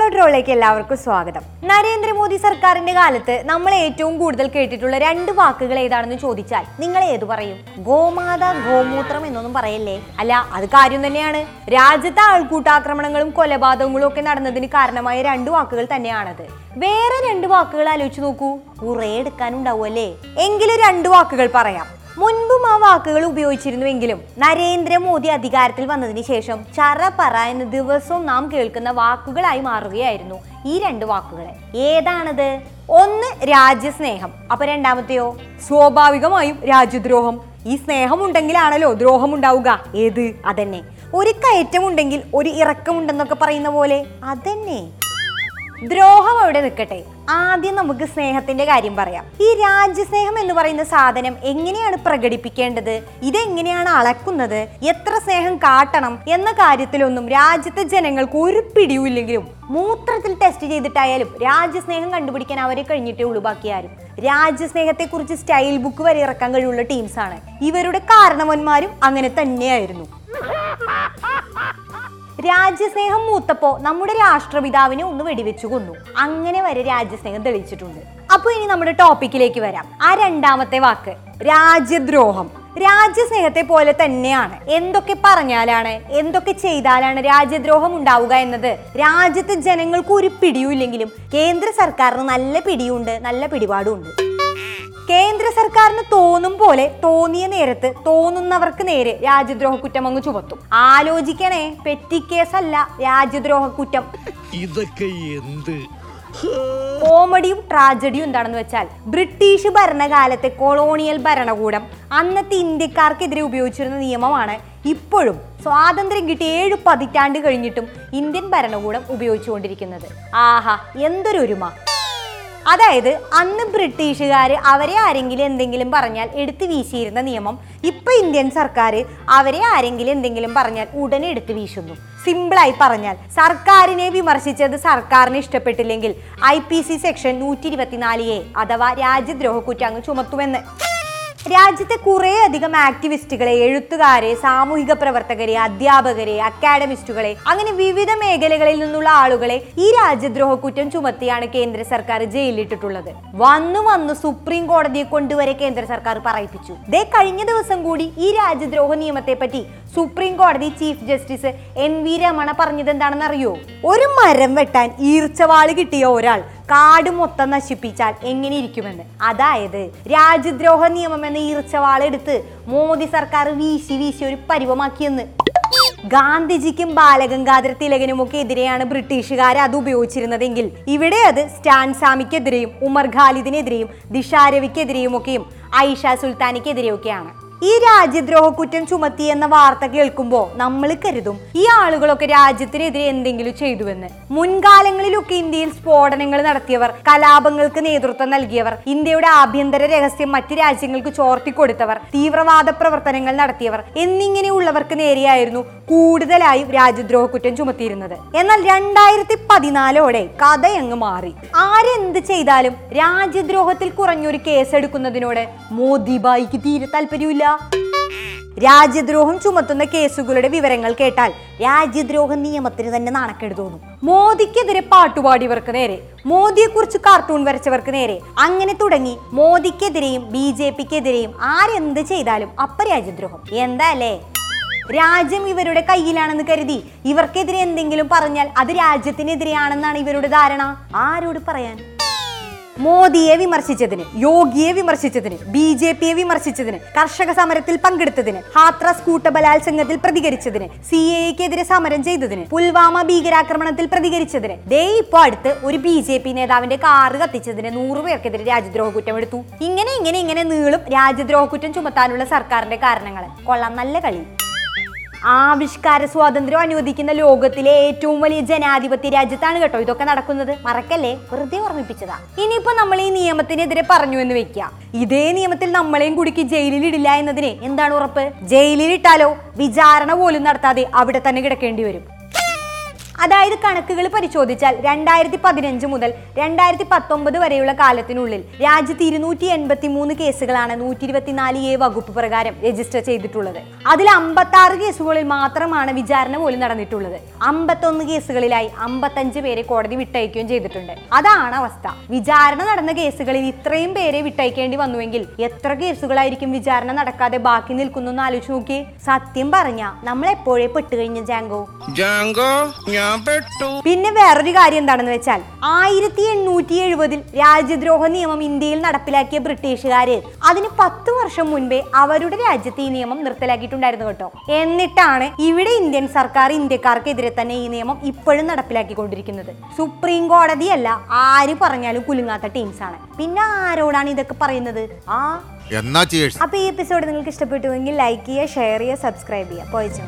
Follow ട്രോളിലേക്ക് എല്ലാവർക്കും സ്വാഗതം. നരേന്ദ്രമോദി സർക്കാരിന്റെ കാലത്ത് നമ്മൾ ഏറ്റവും കൂടുതൽ കേട്ടിട്ടുള്ള രണ്ട് വാക്കുകൾ ഏതാണെന്ന് ചോദിച്ചാൽ നിങ്ങൾ ഏത് പറയും? ഗോമാത ഗോമൂത്രം എന്നൊന്നും പറയല്ലേ? അല്ല അത് കാര്യം തന്നെയാണ്. രാജ്യത്തെ ആൾക്കൂട്ടാക്രമണങ്ങളും കൊലപാതകങ്ങളും ഒക്കെ നടന്നതിന് കാരണമായ രണ്ട് വാക്കുകൾ തന്നെയാണത്. വേറെ രണ്ട് വാക്കുകൾ ആലോചിച്ച് നോക്കൂ. കുറേ എടുക്കാനുണ്ടാവും അല്ലേ എങ്കിലും രണ്ട് വാക്കുകൾ പറയാം. മുൻപും ആ വാക്കുകൾ ഉപയോഗിച്ചിരുന്നുവെങ്കിലും നരേന്ദ്രമോദി അധികാരത്തിൽ വന്നതിന് ശേഷം ചറ പറ എന്ന് ദിവസവും നാം കേൾക്കുന്ന വാക്കുകളായി മാറുകയായിരുന്നു ഈ രണ്ട് വാക്കുകൾ ഏതാണത്? ഒന്ന് രാജ്യസ്നേഹം. അപ്പൊ രണ്ടാമത്തെയോ? സ്വാഭാവികമായും രാജ്യദ്രോഹം. ഈ സ്നേഹം ഉണ്ടെങ്കിലാണല്ലോ ദ്രോഹം ഉണ്ടാവുക ഏത്? അതന്നെ. ഒരു കയറ്റമുണ്ടെങ്കിൽ ഒരു ഇറക്കമുണ്ടെന്നൊക്കെ പറയുന്ന പോലെ അതന്നെ. ദ്രോഹം അവിടെ നിൽക്കട്ടെ. ആദ്യം നമുക്ക് സ്നേഹത്തിന്റെ കാര്യം പറയാം. ഈ രാജ്യസ്നേഹം എന്ന് പറയുന്ന സാധനം എങ്ങനെയാണ് പ്രകടിപ്പിക്കേണ്ടത്? ഇതെങ്ങനെയാണ് അളക്കുന്നത്? എത്ര സ്നേഹം കാട്ടണം എന്ന കാര്യത്തിലൊന്നും രാജ്യത്തെ ജനങ്ങൾക്ക് ഒരു പിടിയുമില്ലെങ്കിലും മൂത്രത്തിൽ ടെസ്റ്റ് ചെയ്തിട്ടായാലും രാജ്യസ്നേഹം കണ്ടുപിടിക്കാൻ അവരെ കഴിഞ്ഞിട്ടേ ഉള്ളൂ രാജ്യസ്നേഹത്തെ കുറിച്ച് സ്റ്റൈൽ ബുക്ക് വരെ ഇറക്കാൻ കഴിവുള്ള ടീംസാണ് ഇവരുടെ കാരണവന്മാരും അങ്ങനെ തന്നെയായിരുന്നു. രാജ്യസ്നേഹം മൂത്തപ്പോ നമ്മുടെ രാഷ്ട്രപിതാവിനെ ഒന്ന് വെടിവെച്ചു കൊന്നു. അങ്ങനെ വരെ രാജ്യസ്നേഹം തെളിയിച്ചിട്ടുണ്ട്. അപ്പൊ ഇനി നമ്മുടെ ടോപ്പിക്കിലേക്ക് വരാം. ആ രണ്ടാമത്തെ വാക്ക് രാജ്യദ്രോഹം. രാജ്യസ്നേഹത്തെ പോലെ തന്നെയാണ്. എന്തൊക്കെ പറഞ്ഞാലാണ് എന്തൊക്കെ ചെയ്താലാണ് രാജ്യദ്രോഹം ഉണ്ടാവുക എന്നത്? രാജ്യത്തെ ജനങ്ങൾക്ക് ഒരു പിടിയുമില്ലെങ്കിലും കേന്ദ്ര സർക്കാരിന് നല്ല പിടിയുണ്ട് നല്ല പിടിപാടുണ്ട് കേന്ദ്ര സർക്കാരിന് തോന്നും പോലെ തോന്നിയ നേരത്ത് തോന്നുന്നവർക്ക് നേരെ രാജ്യദ്രോഹ കുറ്റം അങ്ങ് ചുമത്തും. ആലോചിക്കണേ പെറ്റി പെറ്റിക്കേസല്ല രാജ്യദ്രോഹ കുറ്റം. ഇതൊക്കെ എന്ത്? കോമഡിയും ട്രാജഡിയും എന്താണെന്ന് വെച്ചാൽ ബ്രിട്ടീഷ് ഭരണകാലത്തെ കൊളോണിയൽ ഭരണകൂടം അന്നത്തെ ഇന്ത്യക്കാർക്കെതിരെ ഉപയോഗിച്ചിരുന്ന നിയമമാണ്. ഇപ്പോഴും സ്വാതന്ത്ര്യം കിട്ടി ഏഴ് പതിറ്റാണ്ട് കഴിഞ്ഞിട്ടും ഇന്ത്യൻ ഭരണകൂടം ഉപയോഗിച്ചുകൊണ്ടിരിക്കുന്നത്. ആഹാ എന്തൊരൊരുമ അതായത് അന്ന് ബ്രിട്ടീഷുകാർ അവരെ ആരെങ്കിലും എന്തെങ്കിലും പറഞ്ഞാൽ എടുത്തു വീശിയിരുന്ന നിയമം ഇപ്പൊ ഇന്ത്യൻ സർക്കാർ അവരെ ആരെങ്കിലും എന്തെങ്കിലും പറഞ്ഞാൽ ഉടനെ എടുത്തു വീശുന്നു. സിമ്പിളായി പറഞ്ഞാൽ സർക്കാരിനെ വിമർശിച്ചത് സർക്കാരിന് ഇഷ്ടപ്പെട്ടില്ലെങ്കിൽ ഐ പി സി സെക്ഷൻ നൂറ്റി ഇരുപത്തിനാല് എ അഥവാ രാജ്യദ്രോഹ കുറ്റങ്ങ് ചുമത്തുമെന്ന്. രാജ്യത്തെ കുറേ അധികം ആക്ടിവിസ്റ്റുകളെ എഴുത്തുകാരെ സാമൂഹിക പ്രവർത്തകരെ അധ്യാപകരെ അക്കാഡമിസ്റ്റുകളെ അങ്ങനെ വിവിധ മേഖലകളിൽ നിന്നുള്ള ആളുകളെ ഈ രാജ്യദ്രോഹ കുറ്റം ചുമത്തിയാണ് കേന്ദ്ര സർക്കാർ ജയിലിലിട്ടിട്ടുള്ളത്. വന്നു വന്ന് സുപ്രീം കോടതിയെ കൊണ്ടുവരെ കേന്ദ്ര സർക്കാർ പറയിപ്പിച്ചു. ദേ കഴിഞ്ഞ ദിവസം കൂടി ഈ രാജ്യദ്രോഹ നിയമത്തെ പറ്റി സുപ്രീം കോടതി chief justice N V Ramana പറഞ്ഞത് എന്താണെന്ന് അറിയോ ഒരു മരം വെട്ടാൻ ഈർച്ചവാൾ കിട്ടിയ ഒരാൾ കാട് മൊത്തം നശിപ്പിച്ചാൽ എങ്ങനെ ഇരിക്കുമെന്ന്. അതായത് രാജ്യദ്രോഹ നിയമം എന്ന ഈർച്ചവാളെടുത്ത് മോദി സർക്കാർ വീശി വീശി ഒരു പരുവമാക്കിയെന്ന്. ഗാന്ധിജിക്കും ബാലഗംഗാധര തിലകനുമൊക്കെ എതിരെയാണ് ബ്രിട്ടീഷുകാർ അത് ഉപയോഗിച്ചിരുന്നതെങ്കിൽ. ഇവിടെ അത് സ്റ്റാൻ സാമിക്കെതിരെയും ഉമർ ഖാലിദിനെതിരെയും ദിഷാരവിക്കെതിരെയും ഒക്കെയും ഐഷ സുൽത്താനിക്കെതിരെയൊക്കെയാണ്. ഈ രാജ്യദ്രോഹ കുറ്റം ചുമത്തി എന്ന വാർത്ത കേൾക്കുമ്പോൾ നമ്മൾ കരുതും ഈ ആളുകളൊക്കെ രാജ്യത്തിനെതിരെ എന്തെങ്കിലും ചെയ്തുവെന്ന്. മുൻകാലങ്ങളിലൊക്കെ ഇന്ത്യയിൽ സ്ഫോടനങ്ങൾ നടത്തിയവർ കലാപങ്ങൾക്ക് നേതൃത്വം നൽകിയവർ ഇന്ത്യയുടെ ആഭ്യന്തര രഹസ്യം മറ്റു രാജ്യങ്ങൾക്ക് ചോർത്തിക്കൊടുത്തവർ തീവ്രവാദ പ്രവർത്തനങ്ങൾ നടത്തിയവർ എന്നിങ്ങനെയുള്ളവർക്ക് നേരെയായിരുന്നു കൂടുതലായും രാജ്യദ്രോഹ കുറ്റം ചുമത്തിയിരുന്നത്. എന്നാൽ രണ്ടായിരത്തി പതിനാലോടെ കഥയങ്ങ് മാറി. ആരെന്ത് ചെയ്താലും രാജ്യദ്രോഹത്തിൽ കുറഞ്ഞൊരു കേസെടുക്കുന്നതിനോട് മോദിബായിക്ക് തീരെ താല്പര്യമില്ല. രാജ്യദ്രോഹം ചുമത്തുന്ന കേസുകളുടെ വിവരങ്ങൾ കേട്ടാൽ രാജ്യദ്രോഹ നിയമത്തിന് തന്നെ നാണക്കേട് തോന്നും. മോദിക്കെതിരെ പാട്ടുപാടിയവർക്ക് നേരെ മോദിയെക്കുറിച്ച് കാർട്ടൂൺ വരച്ചവർക്ക് നേരെ അങ്ങനെ തുടങ്ങി മോദിക്കെതിരെയും ബി ജെ പിക്കെതിരെയും ആരെന്ത് ചെയ്താലും അപ്പ രാജ്യദ്രോഹം എന്താ അല്ലേ രാജ്യം ഇവരുടെ കയ്യിലാണെന്ന് കരുതി ഇവർക്കെതിരെ എന്തെങ്കിലും പറഞ്ഞാൽ അത് രാജ്യത്തിനെതിരെയാണെന്നാണ് ഇവരുടെ ധാരണ. ആരോട് പറയാൻ? മോദിയെ വിമർശിച്ചതിന് യോഗിയെ വിമർശിച്ചതിന് ബി ജെ പിയെ വിമർശിച്ചതിന് കർഷക സമരത്തിൽ പങ്കെടുത്തതിന് ഹാത്രസ് കൂട്ടബലാത്സംഗത്തിൽ പ്രതികരിച്ചതിന് സി എക്കെതിരെ സമരം ചെയ്തതിന് പുൽവാമ ഭീകരാക്രമണത്തിൽ പ്രതികരിച്ചതിന്. ദേ ഇപ്പൊ അടുത്ത് ഒരു ബി ജെ പി നേതാവിന്റെ കാറ് കത്തിച്ചതിന് നൂറ് പേർക്കെതിരെ രാജ്യദ്രോഹ കുറ്റം എടുത്തു ഇങ്ങനെ ഇങ്ങനെ ഇങ്ങനെ നീളും രാജ്യദ്രോഹ കുറ്റം ചുമത്താനുള്ള സർക്കാരിന്റെ കാരണങ്ങൾ കൊള്ളാം നല്ല കളി. ആവിഷ്കാര സ്വാതന്ത്ര്യം അനുവദിക്കുന്ന ലോകത്തിലെ ഏറ്റവും വലിയ ജനാധിപത്യ രാജ്യത്താണ് കേട്ടോ ഇതൊക്കെ നടക്കുന്നത്. മറക്കല്ലേ? വെറുതെ ഓർമ്മിപ്പിച്ചതാ. ഇനിയിപ്പോ നമ്മൾ ഈ നിയമത്തിനെതിരെ പറഞ്ഞു എന്ന് വെക്കുക ഇതേ നിയമത്തിൽ നമ്മളെയും കുടുക്കി ജയിലിൽ ഇടില്ല എന്നതിന് എന്താണ് ഉറപ്പ്? ജയിലിൽ ഇട്ടാലോ? വിചാരണ പോലും നടത്താതെ അവിടെ തന്നെ കിടക്കേണ്ടി വരും. അതായത് കണക്കുകൾ പരിശോധിച്ചാൽ രണ്ടായിരത്തി പതിനഞ്ച് മുതൽ രണ്ടായിരത്തി പത്തൊമ്പത് വരെയുള്ള കാലത്തിനുള്ളിൽ രാജ്യത്ത് ഇരുന്നൂറ്റി എൺപത്തി മൂന്ന് കേസുകളാണ് നൂറ്റി ഇരുപത്തിനാല് എ വകുപ്പ് പ്രകാരം രജിസ്റ്റർ ചെയ്തിട്ടുള്ളത്. അതിൽ അമ്പത്തി ആറ് കേസുകളിൽ മാത്രമാണ് വിചാരണ പോലും നടന്നിട്ടുള്ളത്. അമ്പത്തൊന്ന് കേസുകളിലായി അമ്പത്തഞ്ച് പേരെ കോടതി വിട്ടയക്കുകയും ചെയ്തിട്ടുണ്ട്. അതാണ് അവസ്ഥ. വിചാരണ നടന്ന കേസുകളിൽ ഇത്രയും പേരെ വിട്ടയക്കേണ്ടി വന്നുവെങ്കിൽ എത്ര കേസുകളായിരിക്കും വിചാരണ നടക്കാതെ ബാക്കി നിൽക്കുന്നു എന്ന് ആലോചിച്ച് നോക്കി സത്യം പറഞ്ഞ നമ്മൾ എപ്പോഴേ പെട്ടുകഴിഞ്ഞ ജാങ്കോ? ജാങ്കോ ഞാൻ പിന്നെ വേറൊരു കാര്യം എന്താണെന്ന് വെച്ചാൽ ആയിരത്തി എണ്ണൂറ്റി എഴുപതിൽ രാജ്യദ്രോഹ നിയമം ഇന്ത്യയിൽ നടപ്പിലാക്കിയ ബ്രിട്ടീഷുകാര്. അതിന് പത്ത് വർഷം മുൻപേ അവരുടെ രാജ്യത്ത് ഈ നിയമം നിർത്തലാക്കിയിട്ടുണ്ടായിരുന്നു കേട്ടോ. എന്നിട്ടാണ് ഇവിടെ ഇന്ത്യൻ സർക്കാർ ഇന്ത്യക്കാർക്കെതിരെ തന്നെ ഈ നിയമം ഇപ്പോഴും നടപ്പിലാക്കിക്കൊണ്ടിരിക്കുന്നത്. സുപ്രീം കോടതിയല്ല ആര് പറഞ്ഞാലും കുലുങ്ങാത്ത ടീംസ് ആണ്. പിന്നെ ആരോടാണ് ഇതൊക്കെ പറയുന്നത്? ആ? എന്നാ അപ്പൊ ഈ എപ്പിസോഡ് നിങ്ങൾക്ക് ഇഷ്ടപ്പെട്ടുവെങ്കിൽ ലൈക്ക് ചെയ്യുക ഷെയർ ചെയ്യുക സബ്സ്ക്രൈബ് ചെയ്യുക. പോയിച്ചു